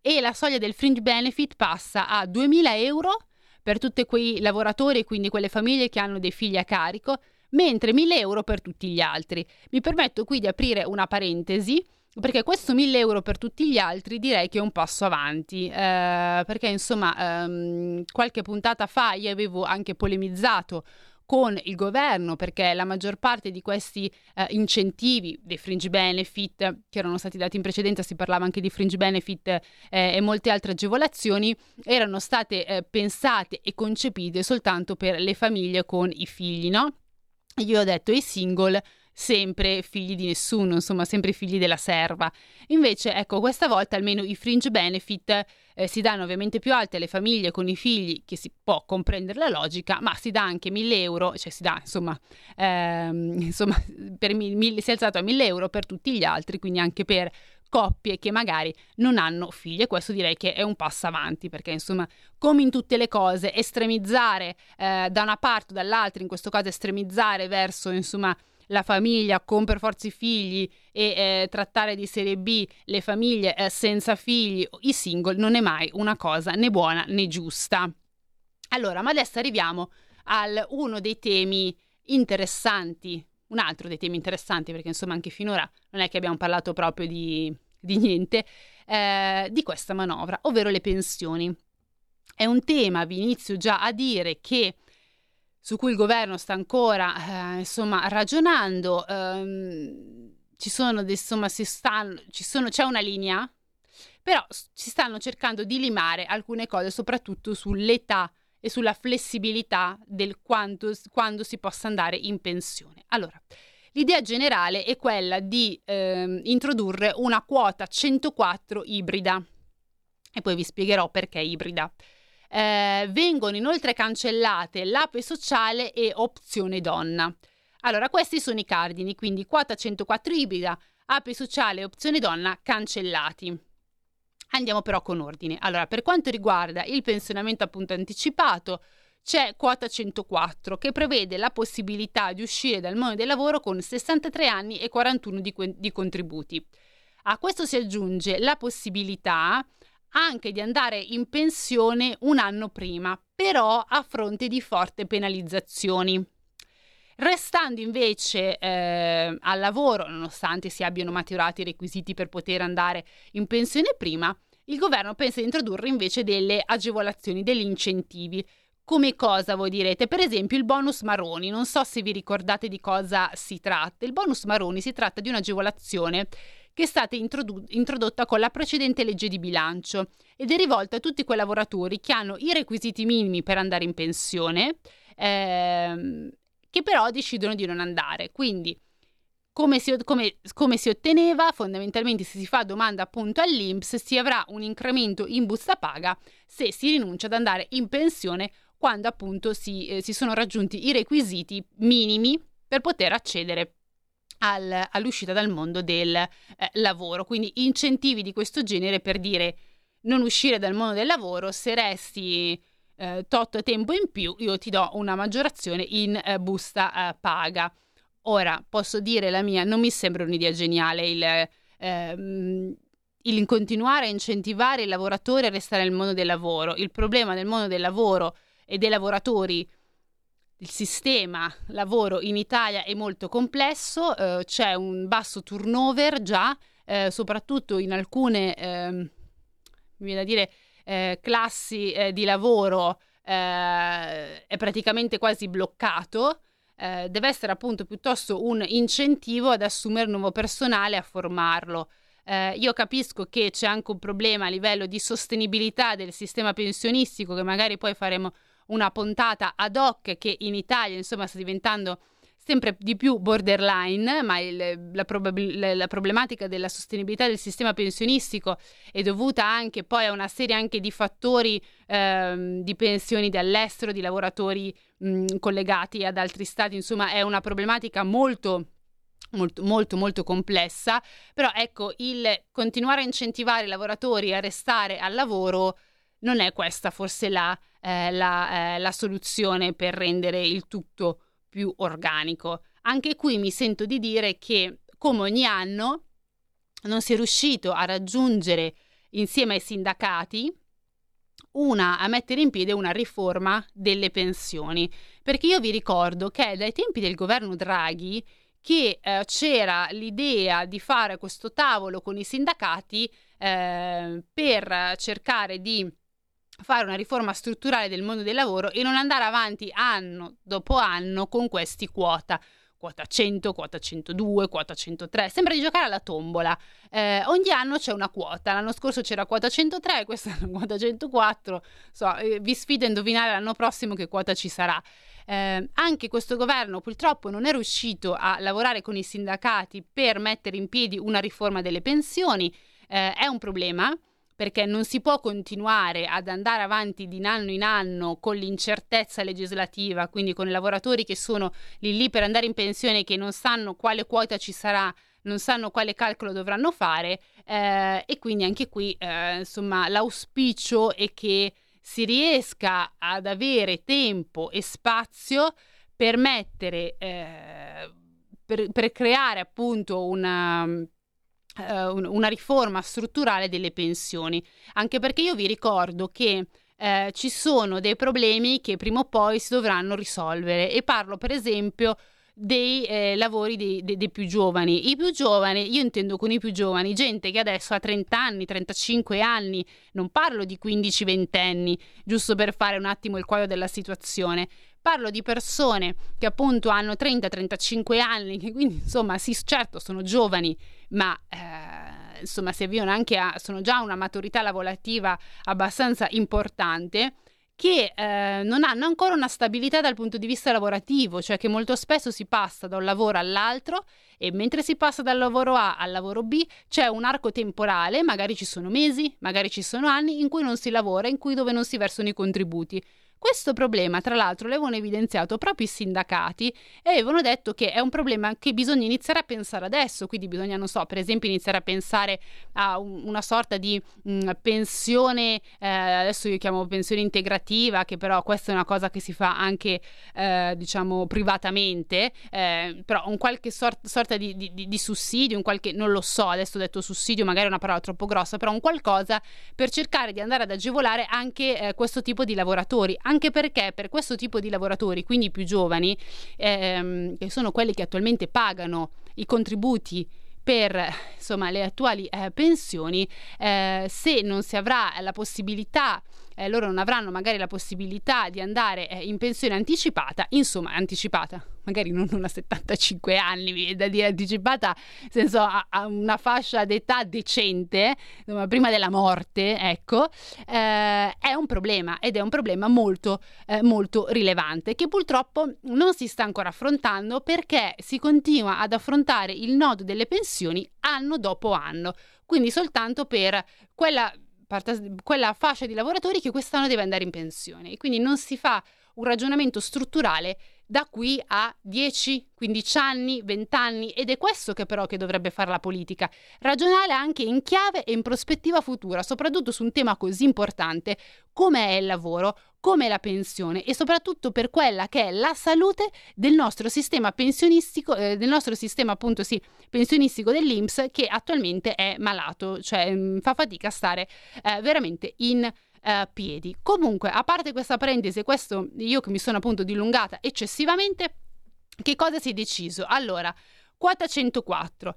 B: e la soglia del fringe benefit passa a 2.000 euro per tutti quei lavoratori, quindi quelle famiglie che hanno dei figli a carico, mentre 1.000 euro per tutti gli altri. Mi permetto qui di aprire una parentesi perché questo 1000 euro per tutti gli altri direi che è un passo avanti, eh, perché insomma ehm, qualche puntata fa io avevo anche polemizzato con il governo perché la maggior parte di questi eh, incentivi dei fringe benefit che erano stati dati in precedenza, si parlava anche di fringe benefit eh, e molte altre agevolazioni, erano state eh, pensate e concepite soltanto per le famiglie con i figli, no? Io ho detto i single sempre figli di nessuno, insomma, sempre figli della serva. Invece, ecco, questa volta almeno i fringe benefit eh, si danno ovviamente più alti alle famiglie con i figli, che si può comprendere la logica, ma si dà anche 1000 euro, cioè si dà, insomma, ehm, insomma mille, si è alzato a 1000 euro per tutti gli altri, quindi anche per coppie che magari non hanno figli e questo direi che è un passo avanti perché insomma come in tutte le cose estremizzare eh, da una parte o dall'altra in questo caso estremizzare verso insomma la famiglia con per forza i figli e eh, trattare di serie B le famiglie eh, senza figli, i single, non è mai una cosa né buona né giusta. Allora, ma adesso arriviamo a uno dei temi interessanti, un altro dei temi interessanti, perché insomma anche finora non è che abbiamo parlato proprio di, di niente, eh, di questa manovra, ovvero le pensioni. È un tema, vi inizio già a dire, che su cui il governo sta ancora eh, insomma ragionando. Ehm, ci sono, insomma, si stanno, ci sono, c'è una linea, però ci stanno cercando di limare alcune cose, soprattutto sull'età e sulla flessibilità del quanto, quando si possa andare in pensione. Allora, l'idea generale è quella di eh, introdurre una quota 104 ibrida e poi vi spiegherò perché ibrida. Eh, vengono inoltre cancellate l'ape sociale e opzione donna. Allora, questi sono i cardini, quindi quota 104 ibrida, ape sociale e opzione donna cancellati. Andiamo però con ordine. Allora, per quanto riguarda il pensionamento appunto anticipato, c'è quota 104 che prevede la possibilità di uscire dal mondo del lavoro con 63 anni e 41 di, di contributi. A questo si aggiunge la possibilità anche di andare in pensione un anno prima, però a fronte di forti penalizzazioni. Restando invece eh, al lavoro, nonostante si abbiano maturati i requisiti per poter andare in pensione prima, il governo pensa di introdurre invece delle agevolazioni, degli incentivi. Come cosa voi direte? Per esempio il bonus Maroni, non so se vi ricordate di cosa si tratta. Il bonus Maroni si tratta di un'agevolazione che è stata introdu- introdotta con la precedente legge di bilancio ed è rivolta a tutti quei lavoratori che hanno i requisiti minimi per andare in pensione, ehm, che però decidono di non andare. Quindi, come si, come, come si, otteneva? Fondamentalmente, se si fa domanda appunto all'INPS, si avrà un incremento in busta paga se si rinuncia ad andare in pensione quando appunto si, eh, si sono raggiunti i requisiti minimi per poter accedere al, all'uscita dal mondo del eh, lavoro. Quindi incentivi di questo genere per dire non uscire dal mondo del lavoro, se resti eh, tot tempo in più io ti do una maggiorazione in eh, busta eh, paga. Ora posso dire la mia, non mi sembra un'idea geniale il, ehm, il continuare a incentivare i lavoratori a restare nel mondo del lavoro. Il problema del mondo del lavoro e dei lavoratori il sistema lavoro in Italia è molto complesso, eh, c'è un basso turnover già, eh, soprattutto in alcune, eh, da dire, eh, classi eh, di lavoro eh, è praticamente quasi bloccato. deve essere appunto piuttosto un incentivo ad assumere nuovo personale e a formarlo. io capisco che c'è anche un problema a livello di sostenibilità del sistema pensionistico che magari poi faremo una puntata ad hoc che in Italia insomma sta diventando sempre di più borderline, ma il, la, probab- la, problematica della sostenibilità del sistema pensionistico è dovuta anche poi a una serie anche di fattori ehm, di pensioni dall'estero, di lavoratori mh, collegati ad altri stati, insomma è una problematica molto molto, molto, molto complessa, però ecco, il continuare a incentivare i lavoratori a restare al lavoro non è questa forse la, eh, la, eh, la soluzione per rendere il tutto più organico. Anche qui mi sento di dire che, come ogni anno, non si è riuscito a raggiungere insieme ai sindacati una, a mettere in piedi una riforma delle pensioni. Perché io vi ricordo che dai tempi del governo Draghi che eh, c'era l'idea di fare questo tavolo con i sindacati eh, per cercare di fare una riforma strutturale del mondo del lavoro e non andare avanti anno dopo anno con questi quota. Quota 100, quota 102, quota 103, sembra di giocare alla tombola. Eh, ogni anno c'è una quota. L'anno scorso c'era quota 103, quest'anno quota 104. So, eh, vi sfido a indovinare l'anno prossimo che quota ci sarà. Eh, anche questo governo purtroppo non è riuscito a lavorare con i sindacati per mettere in piedi una riforma delle pensioni. Eh, è un problema perché non si può continuare ad andare avanti di anno in anno con l'incertezza legislativa, quindi con i lavoratori che sono lì lì per andare in pensione che non sanno quale quota ci sarà, non sanno quale calcolo dovranno fare eh, e quindi anche qui eh, insomma l'auspicio è che si riesca ad avere tempo e spazio per mettere eh, per, per creare appunto una una riforma strutturale delle pensioni, anche perché io vi ricordo che eh, ci sono dei problemi che prima o poi si dovranno risolvere e parlo per esempio dei eh, lavori dei, dei, dei, più giovani. I più giovani, io intendo con i più giovani, gente che adesso ha 30 anni, 35 anni, non parlo di 15-20 anni, giusto per fare un attimo il quadro della situazione. Parlo di persone che appunto hanno 30-35 anni, che quindi insomma sì, certo sono giovani, ma eh, insomma si avviano anche a, sono già una maturità lavorativa abbastanza importante che eh, non hanno ancora una stabilità dal punto di vista lavorativo, cioè che molto spesso si passa da un lavoro all'altro e mentre si passa dal lavoro A al lavoro B c'è un arco temporale, magari ci sono mesi, magari ci sono anni in cui non si lavora, in cui dove non si versano i contributi. Questo problema, tra l'altro, l'avevano evidenziato proprio i sindacati e avevano detto che è un problema che bisogna iniziare a pensare adesso, quindi bisogna, non so, per esempio iniziare a pensare a un, una sorta di mh, mm, pensione, eh, adesso io chiamo pensione integrativa, che però questa è una cosa che si fa anche, eh, diciamo, privatamente, eh, però un qualche sort, sorta di, di, di, sussidio, un qualche, non lo so, adesso ho detto sussidio, magari è una parola troppo grossa, però un qualcosa per cercare di andare ad agevolare anche eh, questo tipo di lavoratori, anche perché per questo tipo di lavoratori, quindi più giovani, ehm, che sono quelli che attualmente pagano i contributi per insomma, le attuali eh, pensioni, eh, se non si avrà la possibilità eh, loro non avranno magari la possibilità di andare eh, in pensione anticipata, insomma anticipata, magari non una 75 anni, da dire anticipata, nel senso a, a una fascia d'età decente, prima della morte, ecco, eh, è un problema ed è un problema molto, eh, molto rilevante che purtroppo non si sta ancora affrontando perché si continua ad affrontare il nodo delle pensioni anno dopo anno, quindi soltanto per quella quella fascia di lavoratori che quest'anno deve andare in pensione. E quindi non si fa un ragionamento strutturale da qui a 10, 15 anni, 20 anni ed è questo che però che dovrebbe fare la politica, ragionare anche in chiave e in prospettiva futura, soprattutto su un tema così importante come è il lavoro, come la pensione e soprattutto per quella che è la salute del nostro sistema pensionistico, eh, del nostro sistema appunto sì, pensionistico dell'Inps che attualmente è malato, cioè mh, mm, fa fatica a stare eh, veramente in eh, piedi. Comunque, a parte questa parentesi, questo io che mi sono appunto dilungata eccessivamente, che cosa si è deciso? Allora, quota 104.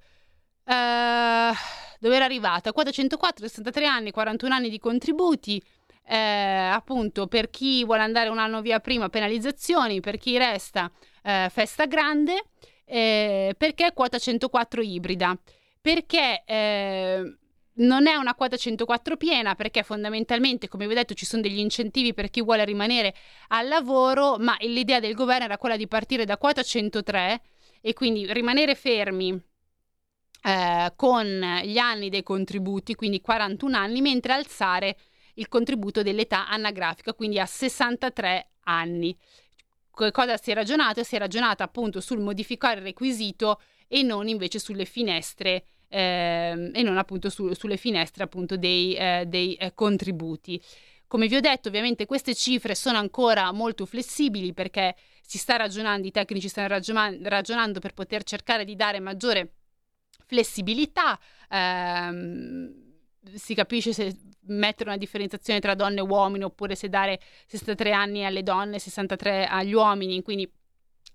B: Eh, dove era arrivata? Quota 104, 63 anni, 41 anni di contributi. Eh, appunto per chi vuole andare un anno via prima penalizzazioni, per chi resta eh, festa grande, eh, perché quota 104 ibrida? Perché eh, non è una quota 104 piena perché fondamentalmente, come vi ho detto, ci sono degli incentivi per chi vuole rimanere al lavoro, ma l'idea del governo era quella di partire da quota 103 e quindi rimanere fermi eh, con gli anni dei contributi, quindi 41 anni, mentre alzare il contributo dell'età anagrafica, quindi a 63 anni. Cosa si è ragionato? Si è ragionato appunto sul modificare il requisito e non invece sulle finestre eh, e non appunto su, sulle finestre appunto dei, eh, dei eh, contributi. Come vi ho detto, ovviamente queste cifre sono ancora molto flessibili perché si sta ragionando, i tecnici stanno ragionando per poter cercare di dare maggiore flessibilità. Ehm, si capisce se mettere una differenziazione tra donne e uomini oppure se dare 63 anni alle donne e 63 agli uomini, quindi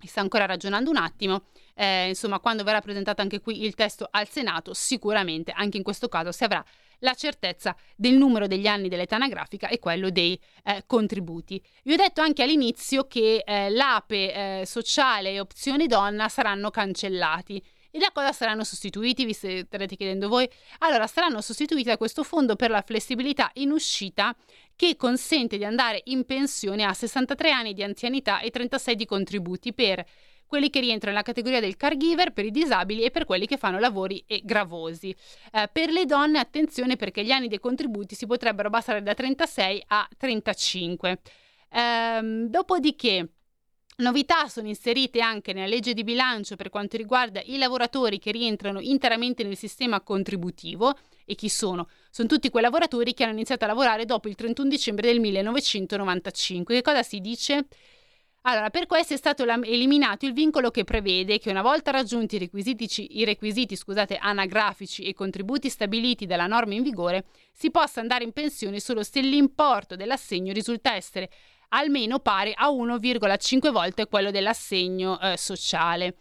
B: si sta ancora ragionando un attimo. Eh, insomma, quando verrà presentato anche qui il testo al Senato, sicuramente anche in questo caso si avrà la certezza del numero degli anni dell'età anagrafica e quello dei eh, contributi. Vi ho detto anche all'inizio che eh, l'APE eh, sociale e opzione donna saranno cancellati. E da cosa saranno sostituiti? Vi starete chiedendo voi. Allora, saranno sostituiti da questo fondo per la flessibilità in uscita che consente di andare in pensione a 63 anni di anzianità e 36 di contributi per quelli che rientrano nella categoria del caregiver, per i disabili e per quelli che fanno lavori gravosi. Eh, per le donne, attenzione perché gli anni dei contributi si potrebbero abbassare da 36 a 35. Eh, dopodiché, Novità sono inserite anche nella legge di bilancio per quanto riguarda i lavoratori che rientrano interamente nel sistema contributivo. E chi sono? Sono tutti quei lavoratori che hanno iniziato a lavorare dopo il 31 dicembre del 1995. Che cosa si dice? Allora, per questo è stato eliminato il vincolo che prevede che una volta raggiunti i requisiti, i requisiti scusate, anagrafici e contributi stabiliti dalla norma in vigore, si possa andare in pensione solo se l'importo dell'assegno risulta essere almeno pari a 1,5 volte quello dell'assegno eh, sociale.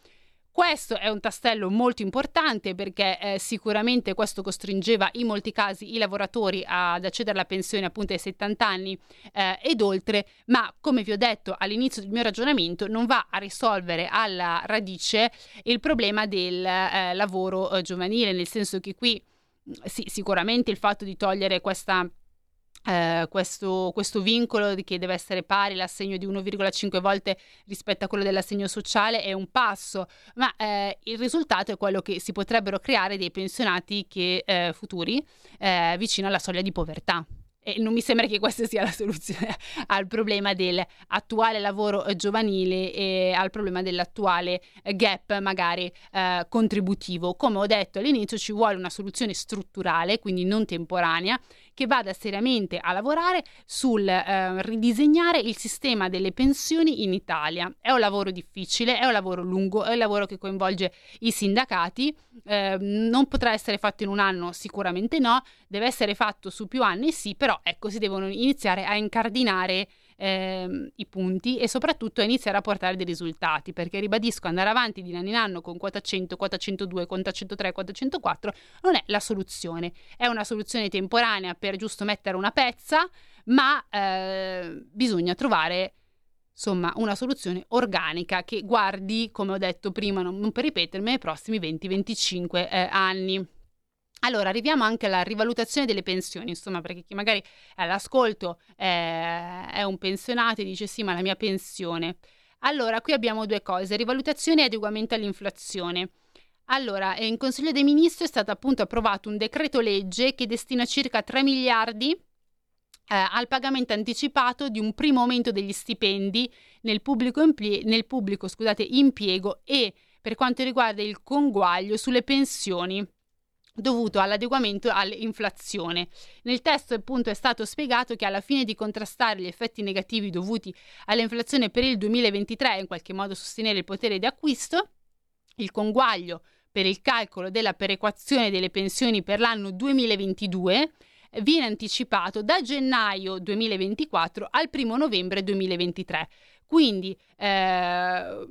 B: Questo è un tastello molto importante perché eh, sicuramente questo costringeva in molti casi i lavoratori ad accedere alla pensione appunto ai 70 anni eh, ed oltre, ma come vi ho detto all'inizio del mio ragionamento non va a risolvere alla radice il problema del eh, lavoro eh, giovanile, nel senso che qui sì, sicuramente il fatto di togliere questa eh, questo, questo, vincolo che deve essere pari l'assegno di 1,5 volte rispetto a quello dell'assegno sociale è un passo, ma eh, il risultato è quello che si potrebbero creare dei pensionati che, eh, futuri eh, vicino alla soglia di povertà. E non mi sembra che questa sia la soluzione al problema dell'attuale lavoro eh, giovanile e al problema dell'attuale eh, gap magari eh, contributivo. Come ho detto all'inizio ci vuole una soluzione strutturale, quindi non temporanea, che vada seriamente a lavorare sul eh, ridisegnare il sistema delle pensioni in Italia. È un lavoro difficile, è un lavoro lungo, è un lavoro che coinvolge i sindacati, eh, non potrà essere fatto in un anno, sicuramente no, deve essere fatto su più anni sì, però ecco si devono iniziare a incardinare ehm, i punti e soprattutto a iniziare a portare dei risultati, perché ribadisco, andare avanti di anno in anno con quota 100, quota 102, quota 103, quota 104 non è la soluzione, è una soluzione temporanea per giusto mettere una pezza, ma eh, bisogna trovare insomma una soluzione organica che guardi, come ho detto prima, non, non per ripetermi, ai prossimi 20-25 eh, anni. Allora, arriviamo anche alla rivalutazione delle pensioni, insomma, perché chi magari all'ascolto eh, è un pensionato e dice sì, ma la mia pensione. Allora, qui abbiamo due cose, rivalutazione e adeguamento all'inflazione. Allora, in Consiglio dei Ministri è stato appunto approvato un decreto legge che destina circa 3 miliardi eh, al pagamento anticipato di un primo aumento degli stipendi nel pubblico, impie- nel pubblico scusate, impiego e per quanto riguarda il conguaglio sulle pensioni dovuto all'adeguamento all'inflazione. Nel testo appunto è stato spiegato che alla fine di contrastare gli effetti negativi dovuti all'inflazione per il 2023 e in qualche modo sostenere il potere di acquisto, il conguaglio per il calcolo della perequazione delle pensioni per l'anno 2022 viene anticipato da gennaio 2024 al 1 novembre 2023. Quindi eh,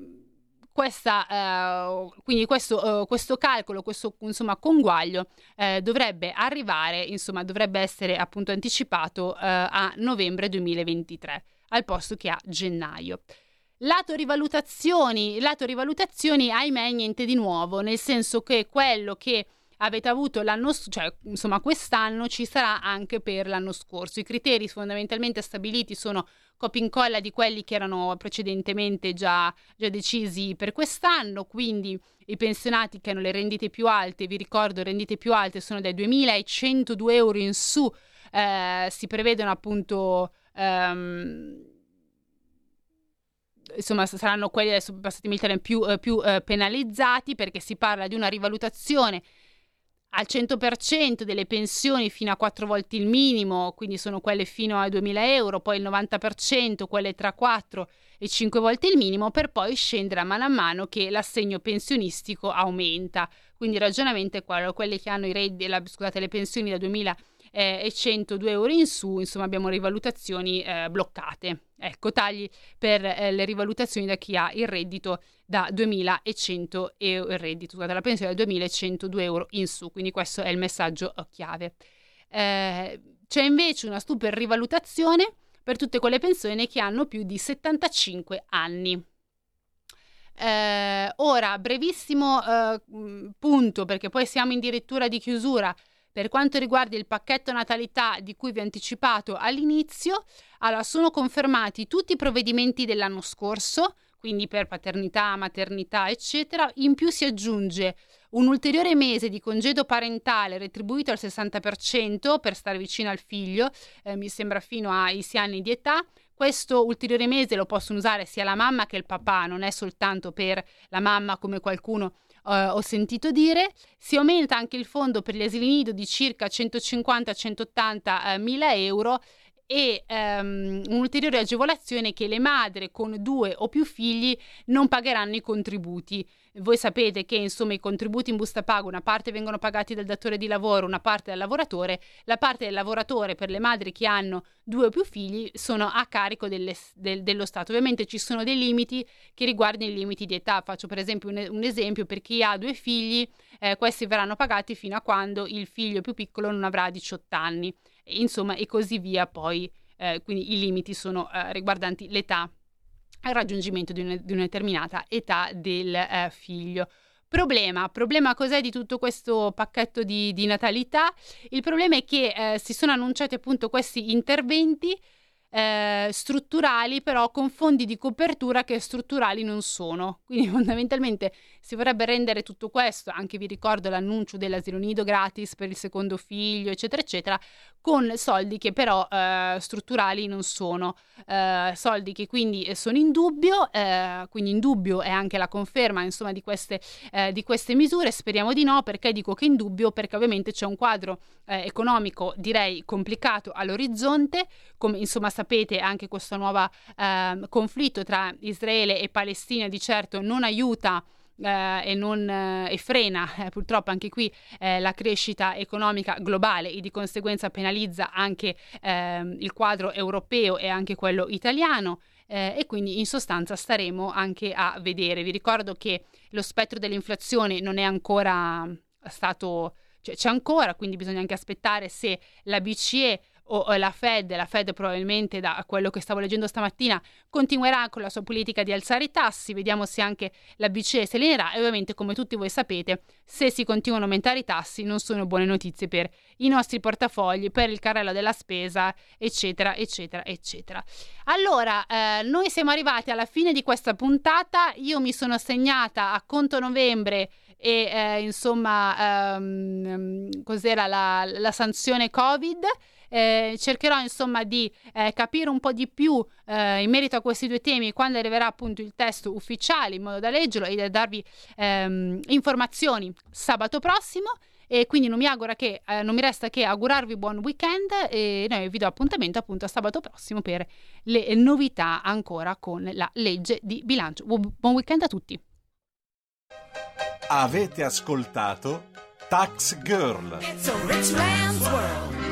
B: questa, eh, quindi questo, eh, questo, calcolo, questo insomma, conguaglio eh, dovrebbe arrivare, insomma, dovrebbe essere appunto anticipato a novembre 2023 al posto che a gennaio. Lato rivalutazioni, lato rivalutazioni, ahimè, niente di nuovo, nel senso che quello che avete avuto l'anno, cioè insomma quest'anno ci sarà anche per l'anno scorso. I criteri fondamentalmente stabiliti sono copia incolla di quelli che erano precedentemente già, già decisi per quest'anno, quindi i pensionati che hanno le rendite più alte, vi ricordo rendite più alte sono dai 2.102 euro in su, eh, si prevedono appunto... Um, insomma saranno quelli adesso passatemi il più, eh, più eh, penalizzati perché si parla di una rivalutazione al 100% delle pensioni fino a 4 volte il minimo, quindi sono quelle fino ai 2000 euro, poi il 90% quelle tra 4 e 5 volte il minimo, per poi scendere a mano a mano che l'assegno pensionistico aumenta. Quindi il ragionamento è quello, quelli che hanno i redditi, la, scusate, le pensioni da 2000 eh, 102 euro in su, insomma abbiamo rivalutazioni eh, bloccate. Ecco, tagli per eh, le rivalutazioni da chi ha il reddito da 2100 euro, il reddito, scusate, la pensione da 2102 euro in su, quindi questo è il messaggio eh, chiave. Eh, c'è invece una super rivalutazione per tutte quelle pensioni che hanno più di 75 anni. Eh, ora, brevissimo eh, punto, perché poi siamo in dirittura di chiusura. Per quanto riguarda il pacchetto natalità di cui vi ho anticipato all'inizio, allora sono confermati tutti i provvedimenti dell'anno scorso, quindi per paternità, maternità, eccetera. In più si aggiunge un ulteriore mese di congedo parentale retribuito al 60% per stare vicino al figlio, eh, mi sembra fino ai 6 anni di età. Questo ulteriore mese lo possono usare sia la mamma che il papà, non è soltanto per la mamma come qualcuno eh, ho sentito dire. Si aumenta anche il fondo per gli asili nido di circa 150-180 eh, mila euro e um, un'ulteriore agevolazione che le madri con due o più figli non pagheranno i contributi. Voi sapete che insomma i contributi in busta paga una parte vengono pagati dal datore di lavoro, una parte dal lavoratore, la parte del lavoratore per le madri che hanno due o più figli sono a carico delle, del, dello Stato. Ovviamente ci sono dei limiti che riguardano i limiti di età. Faccio per esempio un, un esempio per chi ha due figli, eh, questi verranno pagati fino a quando il figlio più piccolo non avrà 18 anni, insomma e così via poi. Eh, quindi i limiti sono eh, riguardanti l'età al raggiungimento di, una, di una determinata età del eh, figlio. Problema, problema cos'è di tutto questo pacchetto di, di natalità? Il problema è che eh, si sono annunciati appunto questi interventi eh, strutturali, però con fondi di copertura che strutturali non sono. Quindi fondamentalmente si vorrebbe rendere tutto questo, anche vi ricordo l'annuncio dell'asilo nido gratis per il secondo figlio, eccetera, eccetera, con soldi che però eh, strutturali non sono, eh, soldi che quindi sono in dubbio, eh, quindi in dubbio è anche la conferma insomma di queste, eh, di queste misure, speriamo di no, perché dico che in dubbio? Perché ovviamente c'è un quadro eh, economico direi complicato all'orizzonte, come insomma sapete anche questo nuovo eh, conflitto tra Israele e Palestina di certo non aiuta eh, e, non, eh, e, frena eh, purtroppo anche qui eh, la crescita economica globale e di conseguenza penalizza anche ehm, il quadro europeo e anche quello italiano. Eh, e quindi in sostanza staremo anche a vedere. Vi ricordo che lo spettro dell'inflazione non è ancora stato, cioè c'è ancora, quindi bisogna anche aspettare se la BCE o la Fed, la Fed probabilmente da quello che stavo leggendo stamattina continuerà con la sua politica di alzare i tassi, vediamo se anche la BCE se linerà e ovviamente come tutti voi sapete se si continuano a aumentare i tassi non sono buone notizie per i nostri portafogli, per il carrello della spesa eccetera eccetera eccetera. Allora eh, noi siamo arrivati alla fine di questa puntata, io mi sono segnata a conto novembre e eh, insomma ehm, cos'era la, la sanzione Covid eh, cercherò insomma di eh, capire un po' di più eh, in merito a questi due temi quando arriverà appunto il testo ufficiale in modo da leggerlo e da darvi ehm, informazioni sabato prossimo e quindi non mi, che, eh, non mi resta che augurarvi buon weekend e noi vi do appuntamento appunto a sabato prossimo per le novità ancora con la legge di bilancio. Buon weekend a tutti.
A: Avete ascoltato Tax Girl. It's a rich man's world.